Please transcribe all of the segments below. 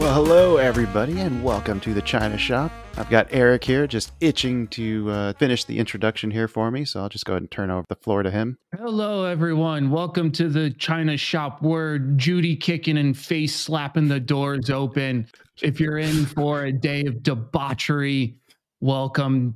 Well, hello, everybody, and welcome to the China Shop. I've got Eric here just itching to uh, finish the introduction here for me, so I'll just go ahead and turn over the floor to him. Hello, everyone. Welcome to the China Shop where Judy kicking and face slapping the doors open. If you're in for a day of debauchery, welcome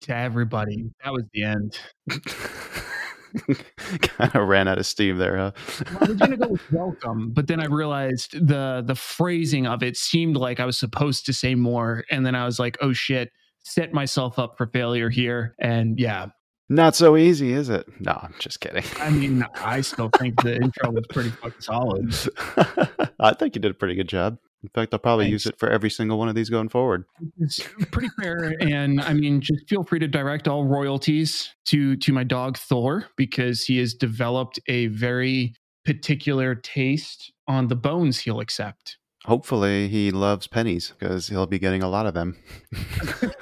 to everybody. That was the end. kind of ran out of steam there, huh? I was gonna go with welcome, but then I realized the the phrasing of it seemed like I was supposed to say more, and then I was like, oh shit, set myself up for failure here. And yeah. Not so easy, is it? No, I'm just kidding. I mean, I still think the intro was pretty fucking solid. I think you did a pretty good job. In fact, I'll probably Thanks. use it for every single one of these going forward. It's pretty fair, and I mean, just feel free to direct all royalties to to my dog Thor because he has developed a very particular taste on the bones he'll accept. Hopefully, he loves pennies because he'll be getting a lot of them.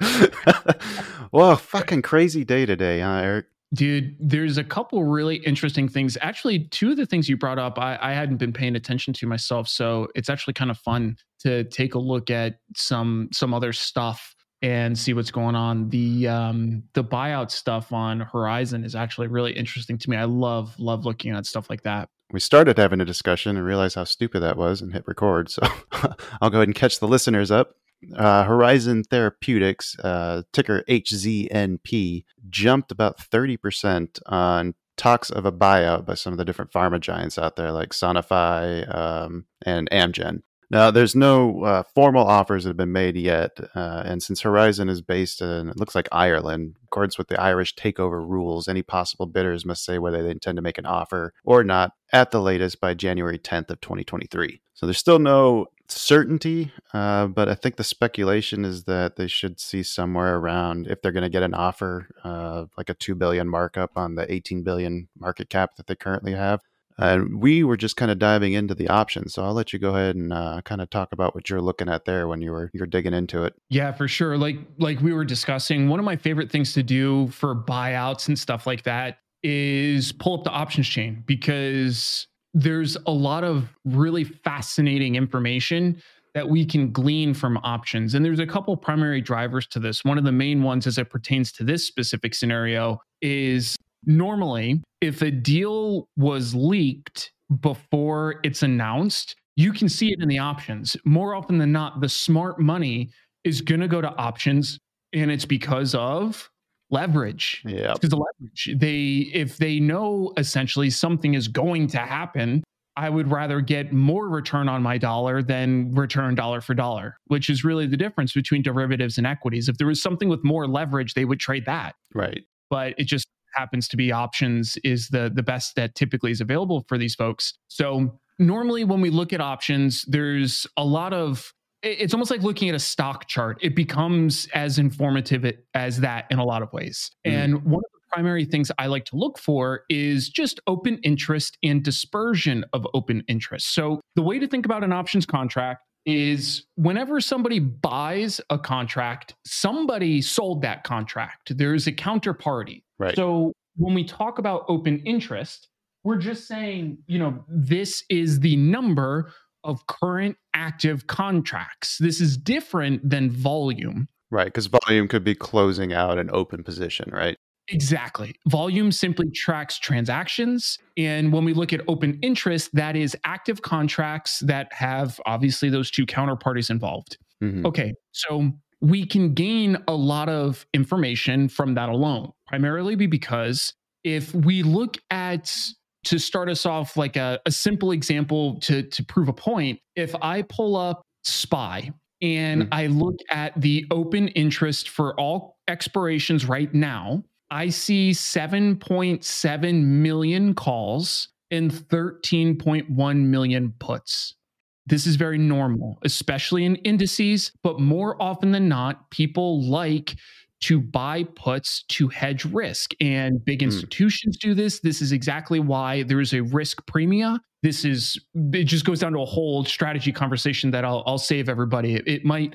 well, fucking crazy day today, huh, Eric? Dude, there's a couple really interesting things. Actually, two of the things you brought up, I, I, hadn't been paying attention to myself. So it's actually kind of fun to take a look at some some other stuff and see what's going on. The um the buyout stuff on Horizon is actually really interesting to me. I love love looking at stuff like that. We started having a discussion and realized how stupid that was and hit record. So I'll go ahead and catch the listeners up uh, Horizon Therapeutics, uh, ticker HZNP, jumped about 30% on talks of a buyout by some of the different pharma giants out there, like Sanofi um, and Amgen. Now, there's no uh, formal offers that have been made yet, uh, and since Horizon is based in, it looks like Ireland, in accordance with the Irish takeover rules, any possible bidders must say whether they intend to make an offer or not at the latest by January 10th of 2023. So there's still no certainty, uh, but I think the speculation is that they should see somewhere around if they're going to get an offer, uh, like a two billion markup on the 18 billion market cap that they currently have. And we were just kind of diving into the options, so I'll let you go ahead and uh, kind of talk about what you're looking at there when you were you're digging into it. Yeah, for sure. Like like we were discussing, one of my favorite things to do for buyouts and stuff like that is pull up the options chain because there's a lot of really fascinating information that we can glean from options. And there's a couple primary drivers to this. One of the main ones, as it pertains to this specific scenario, is normally if a deal was leaked before it's announced, you can see it in the options. More often than not, the smart money is going to go to options. And it's because of leverage. Yeah. Because the leverage. They if they know essentially something is going to happen, I would rather get more return on my dollar than return dollar for dollar, which is really the difference between derivatives and equities. If there was something with more leverage, they would trade that. Right. But it just happens to be options is the the best that typically is available for these folks. So normally when we look at options, there's a lot of it's almost like looking at a stock chart. It becomes as informative as that in a lot of ways. Mm. And one of the primary things I like to look for is just open interest and dispersion of open interest. So the way to think about an options contract is whenever somebody buys a contract, somebody sold that contract. There's a counterparty. Right. So when we talk about open interest, we're just saying, you know, this is the number of current active contracts. This is different than volume. Right, because volume could be closing out an open position, right? Exactly. Volume simply tracks transactions. And when we look at open interest, that is active contracts that have obviously those two counterparties involved. Mm-hmm. Okay. So we can gain a lot of information from that alone, primarily because if we look at to start us off like a, a simple example to to prove a point if i pull up SPY and mm. I look at the open interest for all expirations right now, I see 7.7 million calls and 13.1 million puts. This is very normal, especially in indices, but more often than not, people like to buy puts to hedge risk. And big hmm. institutions mm. do this. This is exactly why there is a risk premia. This is, it just goes down to a whole strategy conversation that I'll, I'll save everybody. It, it might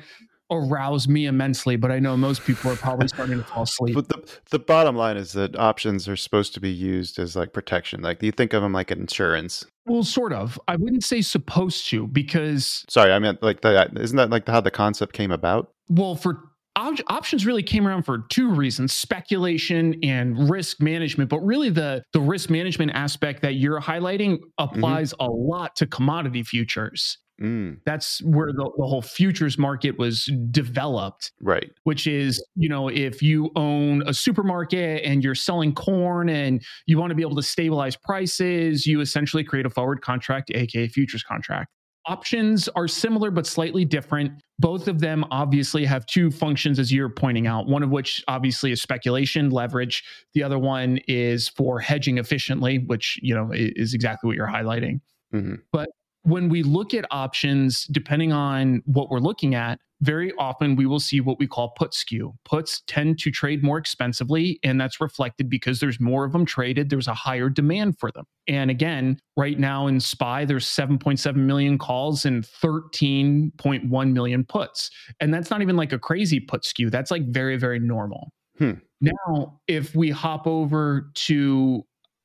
arouse me immensely, but I know most people are probably starting to fall asleep. But the, the bottom line is that options are supposed to be used as like protection. Like you think of them like insurance. Well, sort of. I wouldn't say supposed to because. Sorry, I meant like that. Isn't that like how the concept came about? Well, for op- options really came around for two reasons speculation and risk management but really the the risk management aspect that you're highlighting mm-hmm. applies mm-hmm. a lot to commodity futures Mm. That's where the, the whole futures market was developed. Right. Which is, you know, if you own a supermarket and you're selling corn and you want to be able to stabilize prices, you essentially create a forward contract, aka futures contract. Options are similar but slightly different. Both of them obviously have two functions, as you're pointing out. One of which obviously is speculation, leverage. The other one is for hedging efficiently, which you know is exactly what you're highlighting. Mm-hmm. But when we look at options, depending on what we're looking at, very often we will see what we call put skew. Puts tend to trade more expensively, and that's reflected because there's more of them traded. There's a higher demand for them. And again, right now in SPY, there's 7.7 million calls and 13.1 million puts. And that's not even like a crazy put skew. That's like very, very normal. Hmm. Now, if we hop over to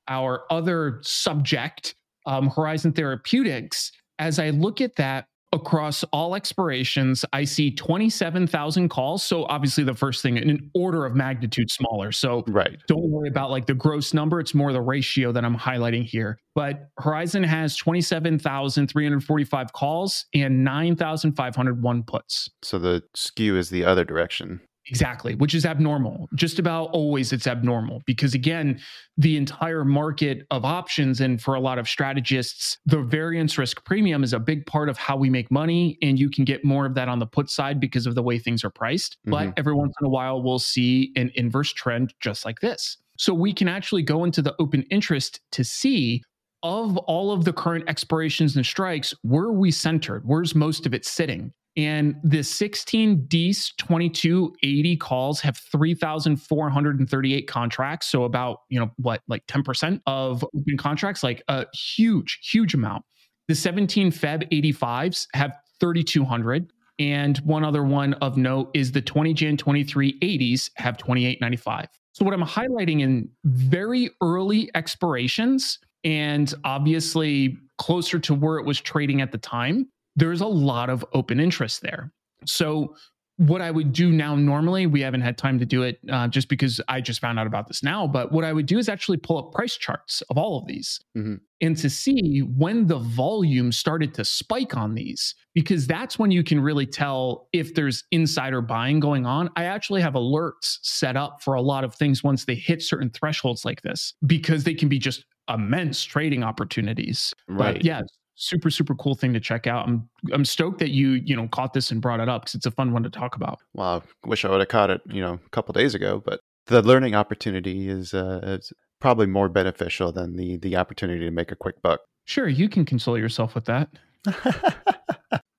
our other subject, um, Horizon Therapeutics, as I look at that, across all expirations, I see 27,000 calls. So obviously the first thing in an order of magnitude smaller. So right. don't worry about like the gross number. It's more the ratio that I'm highlighting here. But Horizon has 27,345 calls and 9,501 puts. So the skew is the other direction. Exactly, which is abnormal. Just about always it's abnormal because, again, the entire market of options and for a lot of strategists, the variance risk premium is a big part of how we make money. And you can get more of that on the put side because of the way things are priced. Mm-hmm. But every once in a while, we'll see an inverse trend just like this. So we can actually go into the open interest to see of all of the current expirations and strikes, where are we centered? Where's most of it sitting? And the 16 DEES 2280 calls have 3,438 contracts. So about, you know, what, like 10% of open contracts, like a huge, huge amount. The 17 Feb 85s have 3,200. And one other one of note is the 20 Jan 2380s have 2895. So what I'm highlighting in very early expirations and obviously closer to where it was trading at the time there's a lot of open interest there. So, what I would do now, normally, we haven't had time to do it uh, just because I just found out about this now. But what I would do is actually pull up price charts of all of these mm-hmm. and to see when the volume started to spike on these, because that's when you can really tell if there's insider buying going on. I actually have alerts set up for a lot of things once they hit certain thresholds like this, because they can be just immense trading opportunities. Right. But yeah, super super cool thing to check out. I'm I'm stoked that you you know caught this and brought it up because it's a fun one to talk about. Well, I wish I would have caught it you know a couple days ago, but the learning opportunity is uh, is probably more beneficial than the the opportunity to make a quick buck. Sure, you can console yourself with that.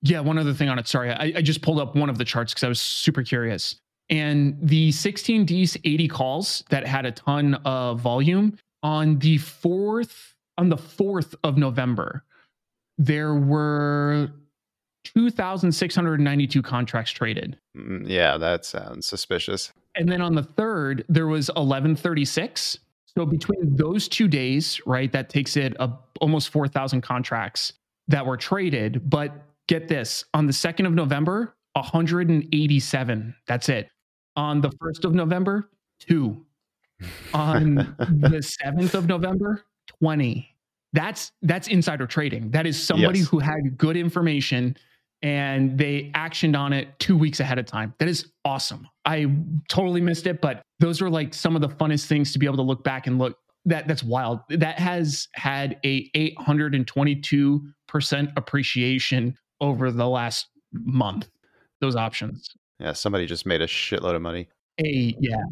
yeah, one other thing on it. Sorry, I, I just pulled up one of the charts because I was super curious. And the 16 Ds 80 calls that had a ton of volume on the fourth on the 4th of November there were 2,692 contracts traded. Mm, yeah, that sounds suspicious. And then on the third, there was 1136. So between those two days, right, that takes it up almost 4,000 contracts that were traded. But get this on the 2nd of November, 187. That's it. On the 1st of November, two. On the 7th of November, 20 that's that's insider trading. That is somebody yes. who had good information and they actioned on it two weeks ahead of time. That is awesome. I totally missed it, but those are like some of the funnest things to be able to look back and look. That that's wild. That has had a 822% appreciation over the last month. Those options. Yeah, somebody just made a shitload of money. A yeah,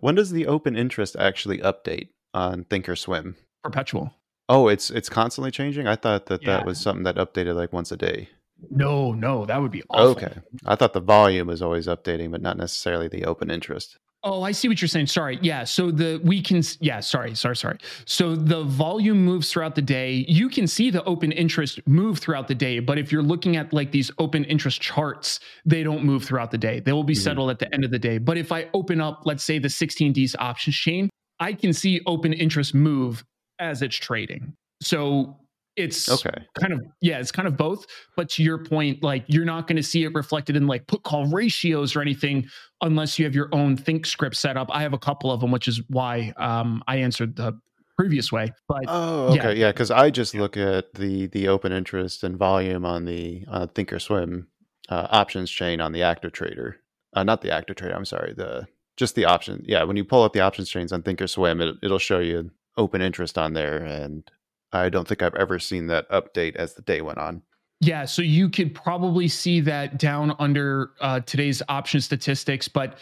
When does the open interest actually update on Thinkorswim? perpetual. Oh, it's it's constantly changing. I thought that Yeah. that was something that updated like once a day. No, no, that would be awful. Okay, I thought the volume was always updating, but not necessarily the open interest. Oh, I see what you're saying. Sorry. Yeah. So the we can yeah, sorry, sorry, sorry. So the volume moves throughout the day. You can see the open interest move throughout the day, but if you're looking at like these open interest charts, they don't move throughout the day. They will be Mhm. settled at the end of the day. But if I open up, let's say the 16D's options chain, I can see open interest move as it's trading. So it's Okay, kind of yeah it's kind of both but to your point like you're not going to see it reflected in like put call ratios or anything unless you have your own thinkScript set up i have a couple of them which is why um, i answered the previous way but Oh, Yeah. okay, yeah. Because I just look at the the open interest and volume on the uh, Thinkorswim uh, options chain on the active trader. Uh, not the active trader. I'm sorry. The just the option. Yeah, when you pull up the options chains on Thinkorswim, it, it'll show you open interest on there, and I don't think I've ever seen that update as the day went on. Yeah, so you could probably see that down under uh, today's option statistics, but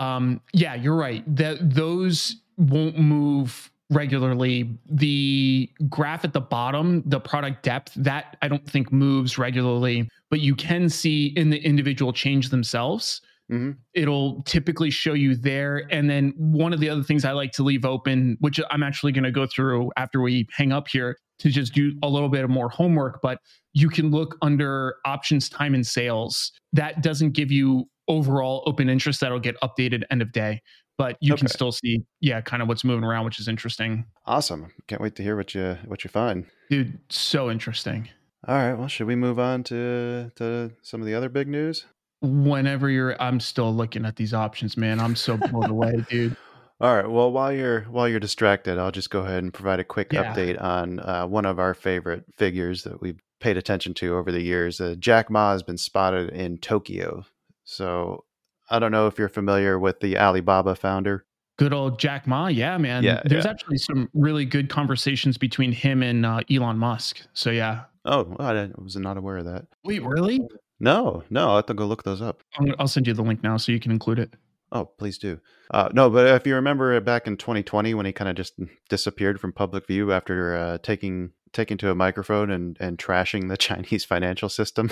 um, yeah, you're right. That those won't move regularly. The graph at the bottom, the product depth, that I don't think moves regularly, but you can see in the individual change themselves. Mhm. It'll typically show you there. And then one of the other things I like to leave open, which I'm actually going to go through after we hang up here to just do a little bit of more homework, but you can look under options time and sales. That doesn't give you overall open interest that'll get updated end of day, but you can still see, yeah, kind of what's moving around, which is interesting. Awesome! Can't wait to hear what you what you find. Dude, so interesting. All right. Well, should we move on to to some of the other big news? Whenever you're, I'm still looking at these options, man. I'm so blown away, dude. All right. Well, while you're while you're distracted, I'll just go ahead and provide a quick Yeah. update on uh, one of our favorite figures that we've paid attention to over the years. Uh, Jack Ma has been spotted in Tokyo. So I don't know if you're familiar with the Alibaba founder. Good old Jack Ma. Yeah, man. Yeah, There's yeah. actually some really good conversations between him and uh, Elon Musk. So, yeah. Oh, well, I was not aware of that. Wait, really? No, no, I have to go look those up. I'll send you the link now so you can include it. Oh, please do. Uh, no, but if you remember back in 2020 when he kind of just disappeared from public view after uh, taking taking to a microphone and and trashing the Chinese financial system.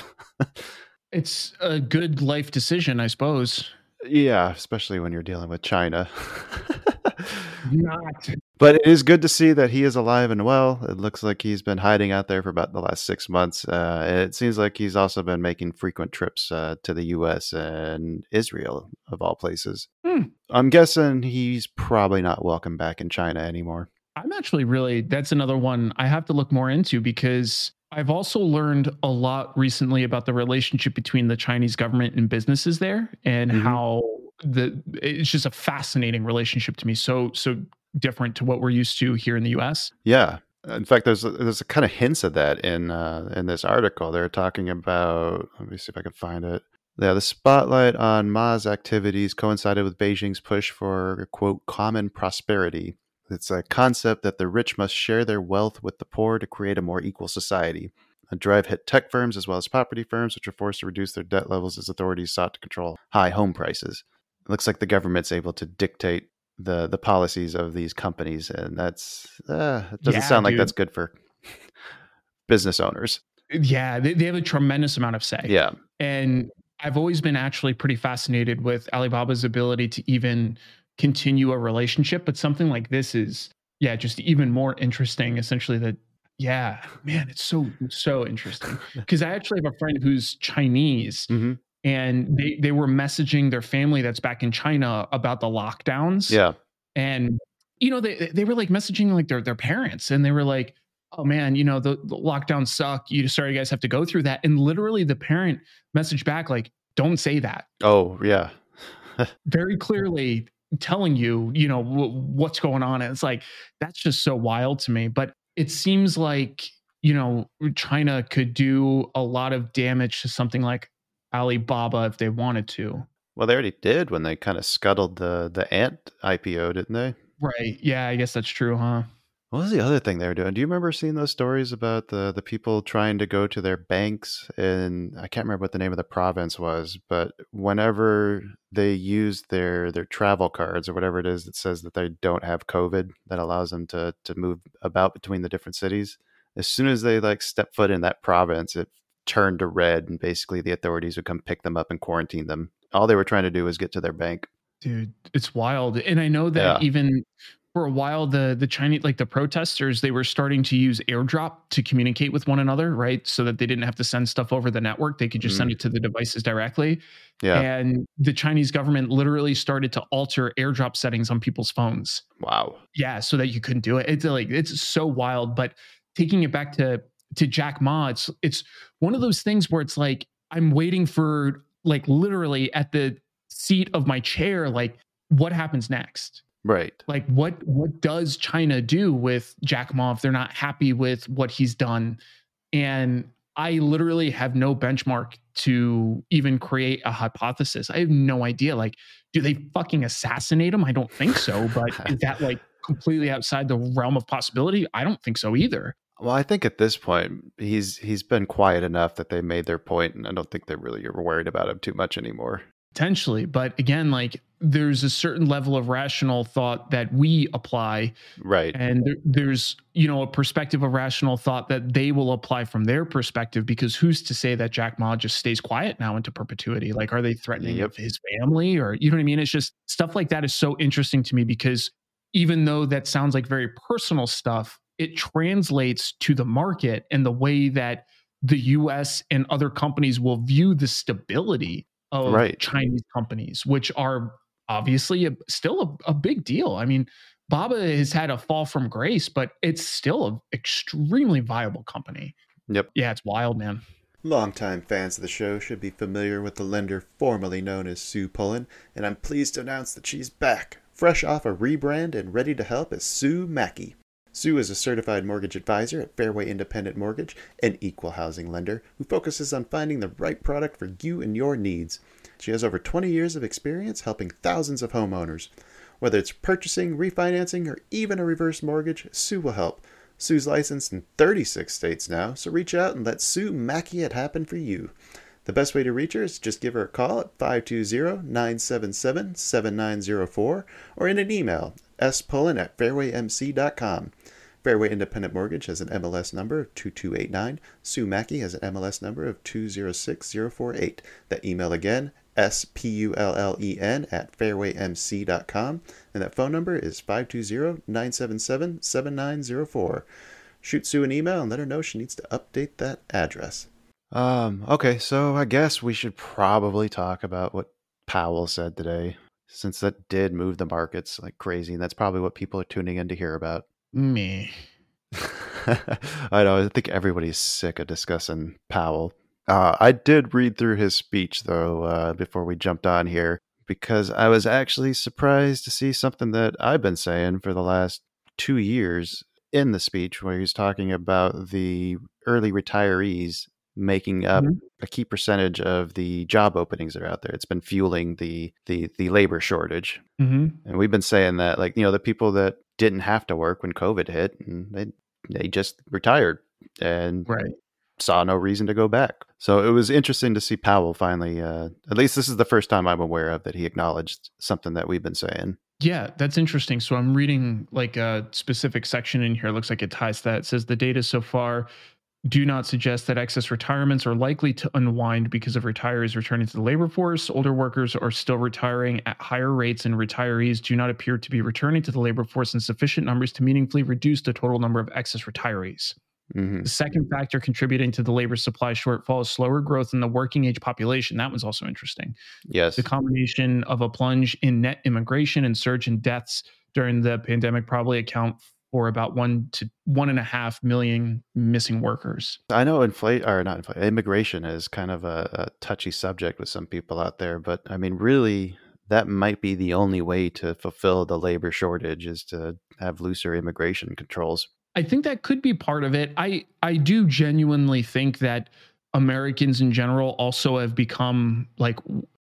It's a good life decision, I suppose. Yeah, especially when you're dealing with China. Not. but it is good to see that he is alive and well. It looks like he's been hiding out there for about the last six months. Uh, it seems like he's also been making frequent trips uh, to the U.S. and Israel, of all places. Hmm. I'm guessing he's probably not welcome back in China anymore. I'm actually really, that's another one I have to look more into because I've also learned a lot recently about the relationship between the Chinese government and businesses there and Mhm. how the it's just a fascinating relationship to me. So, so different to what we're used to here in the US. Yeah. In fact, there's there's kind of hints of that in uh, in this article. They're talking about. Let me see if I can find it. Yeah, the spotlight on Ma's activities coincided with Beijing's push for quote common prosperity. It's a concept that the rich must share their wealth with the poor to create a more equal society. A drive hit tech firms as well as property firms, which are forced to reduce their debt levels as authorities sought to control high home prices. It looks like the government's able to dictate the the policies of these companies, and that's uh, it doesn't Yeah, sound like dude. that's good for business owners. Yeah, they, they have a tremendous amount of say. Yeah, And I've always been actually pretty fascinated with Alibaba's ability to even continue a relationship. But something like this is, yeah, just even more interesting. Essentially, that, yeah, man, it's so, so interesting. Because I actually have a friend who's Chinese hmm and they, they were messaging their family that's back in China about the lockdowns yeah, and you know they they were like messaging like their their parents and they were like oh man you know the, the lockdowns suck you sorry you guys have to go through that and literally the parent messaged back like don't say that oh yeah, very clearly telling you you know w- what's going on and it's like that's just so wild to me but it seems like you know china could do a lot of damage to something like alibaba if they wanted to Well, they already did when they kind of scuttled the the Ant IPO, didn't they? right yeah i guess that's true huh What was the other thing they were doing? Do you remember seeing those stories about the the people trying to go to their banks and I can't remember what the name of the province was, but whenever they use their their travel cards or whatever it is that says that they don't have COVID that allows them to to move about between the different cities, as soon as they like step foot in that province, it turned to red and basically the authorities would come pick them up and quarantine them. All they were trying to do was get to their bank. Dude, it's wild. And I know that Yeah. even for a while the the Chinese like the protesters they were starting to use airdrop to communicate with one another, right? So that they didn't have to send stuff over the network. They could just send mm-hmm. it to the devices directly. Yeah. And the Chinese government literally started to alter airdrop settings on people's phones. Wow. Yeah, so that you couldn't do it. It's like it's so wild. But taking it back to to Jack Ma, it's it's one of those things where it's like I'm waiting for like literally at the seat of my chair, like what happens next? Right. Like what what does China do with Jack Ma if they're not happy with what he's done? And I literally have no benchmark to even create a hypothesis. I have no idea. Like, do they fucking assassinate him? I don't think so. But is that like completely outside the realm of possibility? I don't think so either. Well, I think at this point he's he's been quiet enough that they made their point, and I don't think they really are worried about him too much anymore. Potentially. But again, like there's a certain level of rational thought that we apply Right. and there, there's you know a perspective of rational thought that they will apply from their perspective because who's to say that jack ma just stays quiet now into perpetuity like are they threatening Yep. of his family or you know what i mean it's just stuff like that is so interesting to me because even though that sounds like very personal stuff it translates to the market and the way that the us and other companies will view the stability of Right. chinese companies which are obviously a, still a, a big deal i mean Baba has had a fall from grace, but it's still an extremely viable company. Yep. Yeah, it's wild, man. Longtime fans of the show should be familiar with the lender formerly known as Sue Pullen, and I'm pleased to announce that she's back, fresh off a rebrand and ready to help as Sue Mackey. Sue is a certified mortgage advisor at Fairway Independent Mortgage, an equal housing lender who focuses on finding the right product for you and your needs. She has over 20 years of experience helping thousands of homeowners. Whether it's purchasing, refinancing, or even a reverse mortgage, Sue will help. Sue's licensed in 36 states now, so reach out and let Sue Mackey it happen for you. The best way to reach her is just give her a call at 520-977-7904 or in an email, spullen at fairwaymc.com. Fairway Independent Mortgage has an MLS number of 2289. Sue Mackey has an MLS number of 206048. That email again, S-P-U-L-L-E-N at fairwaymc.com. And that phone number is 520-977-7904. Shoot Sue an email and let her know she needs to update that address. Um, okay, so I guess we should probably talk about what Powell said today, since that did move the markets like crazy, and that's probably what people are tuning in to hear about. Me. I know. I think everybody's sick of discussing Powell. Uh, I did read through his speech though uh, before we jumped on here because I was actually surprised to see something that I've been saying for the last two years in the speech, where he's talking about the early retirees making up Mhm. a key percentage of the job openings that are out there. It's been fueling the the the labor shortage. hmm And we've been saying that, like, you know, the people that didn't have to work when COVID hit, and they they just retired and Right. saw no reason to go back. So it was interesting to see Powell finally. Uh, at least this is the first time I'm aware of that he acknowledged something that we've been saying. Yeah, that's interesting. So I'm reading like a specific section in here. It looks like it ties to that. It says the data so far do not suggest that excess retirements are likely to unwind because of retirees returning to the labor force. Older workers are still retiring at higher rates, and retirees do not appear to be returning to the labor force in sufficient numbers to meaningfully reduce the total number of excess retirees. hmm The second factor contributing to the labor supply shortfall is slower growth in the working age population. That was also interesting. Yes. The combination of a plunge in net immigration and surge in deaths during the pandemic probably account for about one to one and a half million missing workers. I know inflate or not inflate immigration is kind of a, a touchy subject with some people out there, but I mean, really, that might be the only way to fulfill the labor shortage is to have looser immigration controls. I think that could be part of it. I I do genuinely think that Americans in general also have become like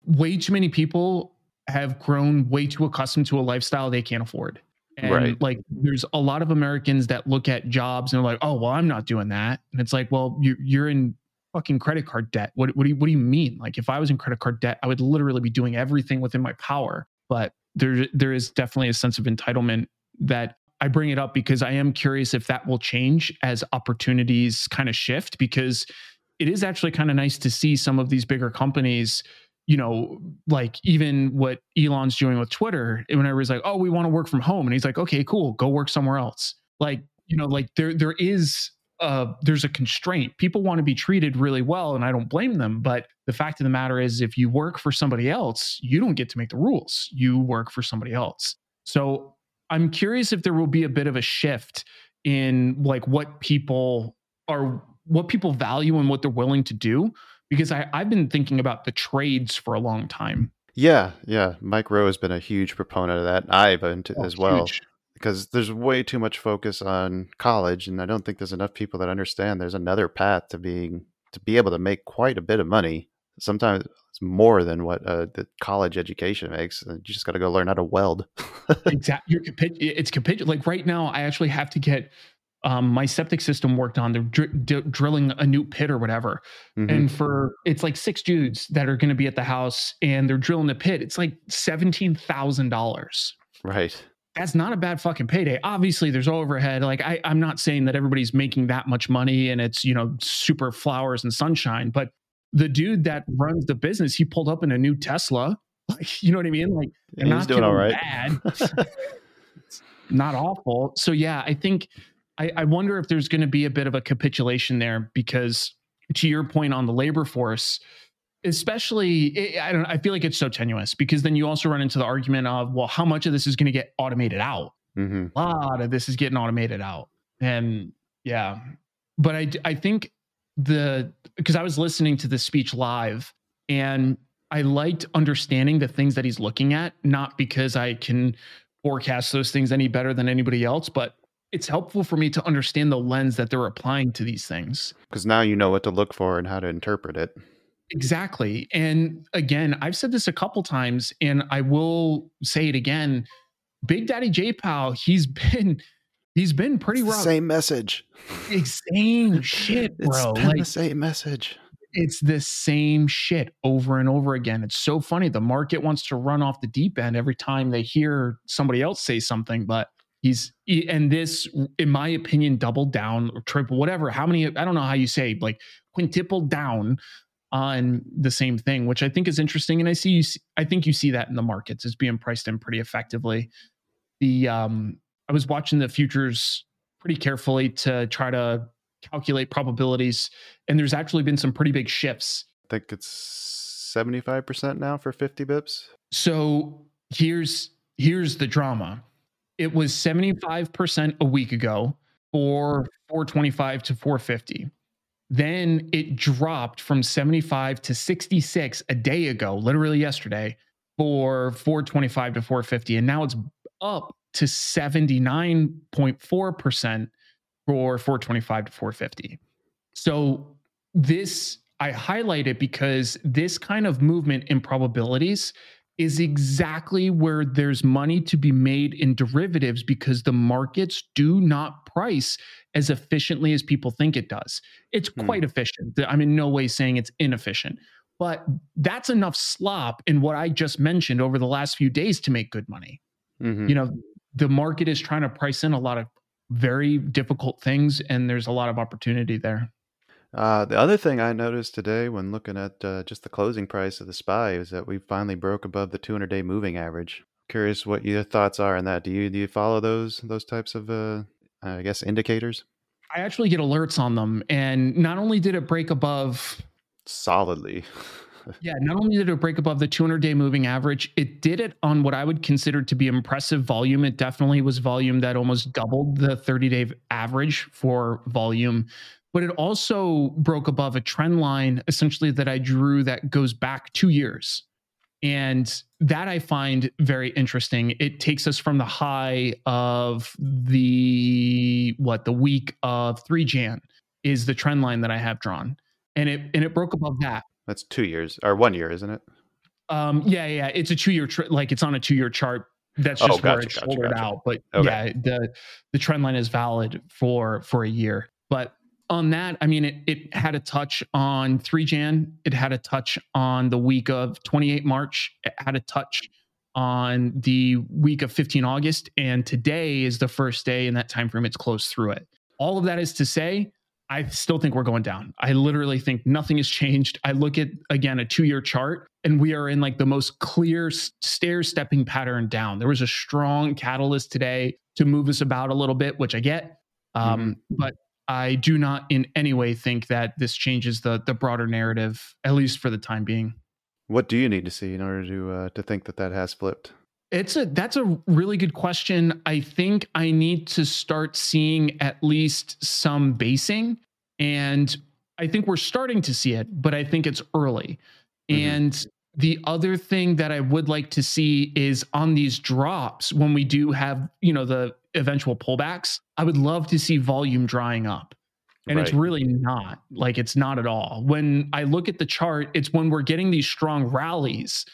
way too many people have grown way too accustomed to a lifestyle they can't afford. And Right. like there's a lot of Americans that look at jobs and are like, oh well, I'm not doing that. And it's like, well, you you're in fucking credit card debt. What what do you what do you mean? Like if I was in credit card debt, I would literally be doing everything within my power. But there there is definitely a sense of entitlement that I bring it up because I am curious if that will change as opportunities kind of shift because it is actually kind of nice to see some of these bigger companies you know, like even what Elon's doing with Twitter, when everybody's like, "Oh, we want to work from home," and he's like, "Okay, cool, go work somewhere else." Like, you know, like there there is uh there's a constraint. People want to be treated really well, and I don't blame them. But the fact of the matter is, if you work for somebody else, you don't get to make the rules. You work for somebody else. So I'm curious if there will be a bit of a shift in like what people are what people value and what they're willing to do because I, I've been thinking about the trades for a long time. Yeah, yeah. Mike Rowe has been a huge proponent of that. I've been to, Oh, as well huge. because there's way too much focus on college, and I don't think there's enough people that understand there's another path to being to be able to make quite a bit of money. Sometimes it's more than what uh, the college education makes. You just got to go learn how to weld. exactly. You're it's capital. Like right now, I actually have to get um, my septic system worked on. They're dr- d- drilling a new pit or whatever. Mhm. And for it's like six dudes that are going to be at the house and they're drilling the pit. It's like seventeen thousand dollars. right. That's not a bad fucking payday. Obviously, there's overhead. Like I, I'm not saying that everybody's making that much money and it's you know super flowers and sunshine, but the dude that runs the business, he pulled up in a new Tesla. Like you know what I mean? Like they're He's not doing all right. bad. not awful. So yeah, I think I, I wonder if there's going to be a bit of a capitulation there because to your point on the labor force, especially I don't I feel like it's so tenuous because then you also run into the argument of well, how much of this is going to get automated out? hmm A lot of this is getting automated out, and yeah, but I I think the because I was listening to the speech live and I liked understanding the things that he's looking at, not because I can forecast those things any better than anybody else, but it's helpful for me to understand the lens that they're applying to these things. Because now you know what to look for and how to interpret it. Exactly. And again, I've said this a couple times and I will say it again. Big Daddy J Pow, he's been he's been pretty rough. same message. It's same shit, It's bro. been Like the same message. it's the same shit over and over again. It's so funny. The market wants to run off the deep end every time they hear somebody else say something, but he's and this, in my opinion, doubled down or triple, whatever. How many? I don't know how you say like quintuple down on the same thing, which I think is interesting. And I see you. See, I think you see that in the markets is being priced in pretty effectively. The um, I was watching the futures pretty carefully to try to calculate probabilities and there's actually been some pretty big shifts. I think it's 75% now for 50 bips. So here's here's the drama. It was 75% a week ago for 425 to 450. Then it dropped from 75 to 66 a day ago, literally yesterday, for 425 to 450. And now it's up to 79.4% for 425 to 450. So this I highlight it because this kind of movement in probabilities is exactly where there's money to be made in derivatives because the markets do not price as efficiently as people think it does. It's Hmm. quite efficient. I'm in no way saying it's inefficient, but that's enough slop in what I just mentioned over the last few days to make good money Mhm. you know the market is trying to price in a lot of very difficult things and there's a lot of opportunity there Uh, the other thing I noticed today when looking at uh, just the closing price of the SPY is that we finally broke above the 200 day moving average. Curious what your thoughts are on that. Do you do you follow those those types of uh, I guess indicators i actually get alerts on them and not only did it break above solidly? yeah not only did it break above the 200 day moving average it did it on what i would consider to be impressive volume it definitely was volume that almost doubled the 30 day average for volume but it also broke above a trend line essentially that i drew that goes back two years And that I find very interesting. It takes us from the high of the what the week of 3 Jan is the trend line that I have drawn. And it and it broke above that. That's two years or one year, isn't it? Um yeah, yeah, it's a 2 year tr- like it's on a 2 year chart. That's Oh, just where it's gotcha, shouldered gotcha. out. But Okay. yeah, the the trend line is valid for for a year. But on that, I mean, it it had a touch on three Jan. It had a touch on the week of 28 March. It had a touch on the week of 15 August, and today is the first day in that time frame. It's closed through it. All of that is to say, I still think we're going down. I literally think nothing has changed. I look at again a two-year chart, and we are in like the most clear stair stepping pattern down. There was a strong catalyst today to move us about a little bit, which I get, um, but I do not in any way think that this changes the the broader narrative, at least for the time being. What do you need to see in order to uh, to think that that has flipped? It's a that's a really good question. I think I need to start seeing at least some basing and I think we're starting to see it, but I think it's early. Mhm. And the other thing that I would like to see is on these drops when we do have, you know, the eventual pullbacks, I would love to see volume drying up. And it's really not like it's not at all. When I look at the chart, it's when we're getting these strong rallies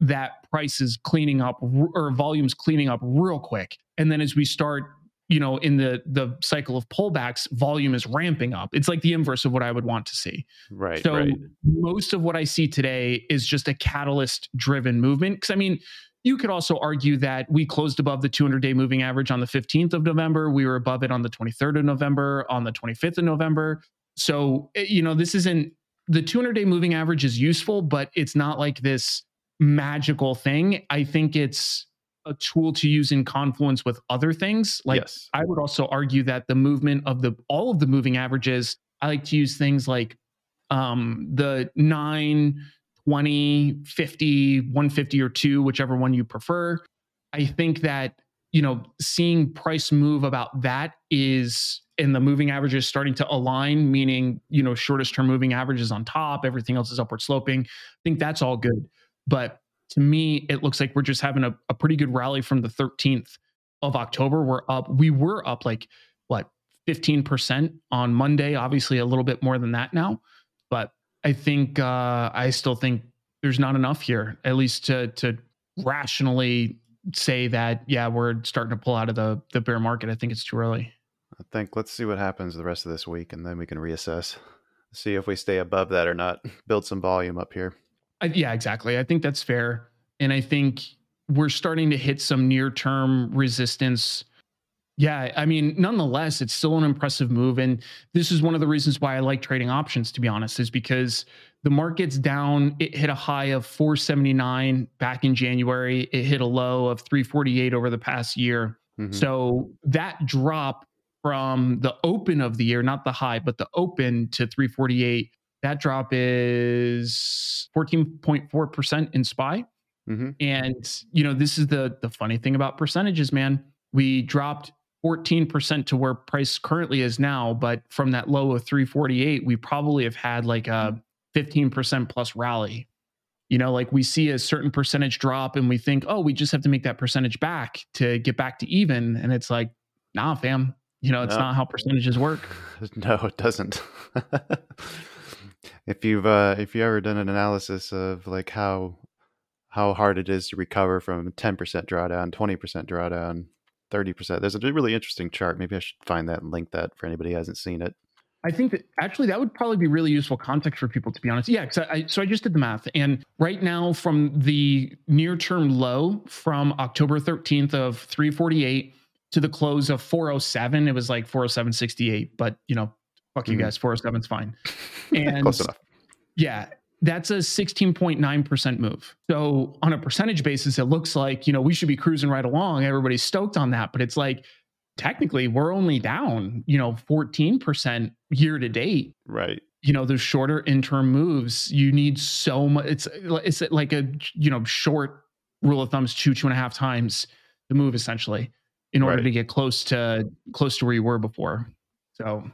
that price is cleaning up or volumes cleaning up real quick. And then as we start, you know, in the the cycle of pullbacks, volume is ramping up. It's like the inverse of what I would want to see. Right, So right. most of what I see today is just a catalyst driven movement. Because I mean, you could also argue that we closed above the 200 day moving average on the 15th of November. We were above it on the 23rd of November, on the 25th of November. So, eh, you know, this isn't the 200 day moving average is useful, but it's not like this magical thing. I think it's a tool to use in confluence with other things. Like yes. I would also argue that the movement of the all of the moving averages, I like to use things like um, the 9, 20, 50, 150 or 2, whichever one you prefer. I think that, you know, seeing price move about that is and the moving averages starting to align, meaning, you know, shortest term moving averages on top, everything else is upward sloping. I think that's all good. But to me, it looks like we're just having a, a pretty good rally from the 13th of October. We're up, we were up like what 15% on Monday, obviously a little bit more than that now. But I think uh, I still think there's not enough here, at least to to rationally say that yeah, we're starting to pull out of the the bear market. I think it's too early. I think let's see what happens the rest of this week, and then we can reassess, see if we stay above that or not. Build some volume up here. I, yeah, exactly. I think that's fair, and I think we're starting to hit some near term resistance. Yeah, I mean, nonetheless, it's still an impressive move, and this is one of the reasons why I like trading options. To be honest, is because the market's down. It hit a high of 479 back in January. It hit a low of 348 over the past year. Mhm. So that drop from the open of the year, not the high, but the open to 348, that drop is 14.4% in SPY. Mhm. And you know, this is the the funny thing about percentages, man. We dropped 14% to where price currently is now, but from that low of 348, we probably have had like a 15% plus rally. You know, like we see a certain percentage drop and we think, oh, we just have to make that percentage back to get back to even. And it's like, nah, fam. You know, it's No. not how percentages work. No, it doesn't. if you've uh, if you ever done an analysis of like how how hard it is to recover from ten percent drawdown, twenty percent drawdown, thirty percent, there's a really interesting chart. Maybe I should find that and link that for anybody who hasn't seen it. I think that actually that would probably be really useful context for people to be honest. Yeah, I so I just did the math, and right now from the near term low from October 13th of 348 to the close of 407, it was like 407.68. But you know, fuck you Mhm. guys, 407 is fine. And Close enough. yeah, that's a 16.9% move. So on a percentage basis, it looks like, you know, we should be cruising right along. Everybody's stoked on that. But it's like, technically, we're only down, you know, 14% year to date. Right. You know, those shorter interim moves, you need so much. It's it's like a you know short rule of thumbs, two two and a half times the move essentially in order Right. to get close to close to where you were before. So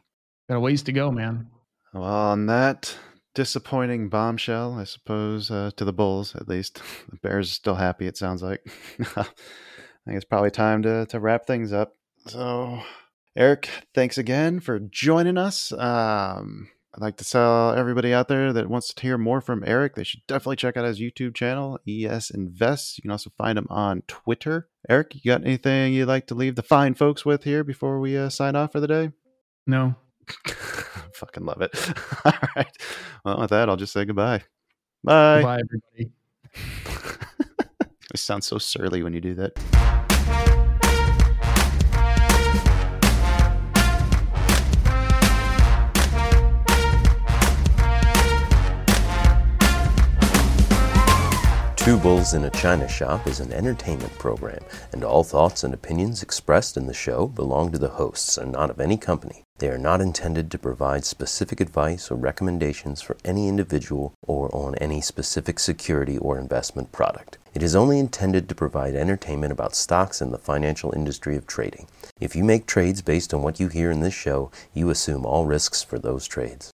got a ways to go, man. Well, on that disappointing bombshell, I suppose, uh, to the Bulls at least, the Bears are still happy. It sounds like. I think it's probably time to to wrap things up. So, Eric, thanks again for joining us. Um, I'd like to tell everybody out there that wants to hear more from Eric, they should definitely check out his YouTube channel, ES Invest. You can also find him on Twitter. Eric, you got anything you'd like to leave the fine folks with here before we uh, sign off for the day? No. Fucking love it. All right. Well, with that, I'll just say goodbye. Bye. Bye, everybody. it sounds so surly when you do that. Two Bulls in a China Shop is an entertainment program, and all thoughts and opinions expressed in the show belong to the hosts and not of any company. They are not intended to provide specific advice or recommendations for any individual or on any specific security or investment product. It is only intended to provide entertainment about stocks and the financial industry of trading. If you make trades based on what you hear in this show, you assume all risks for those trades.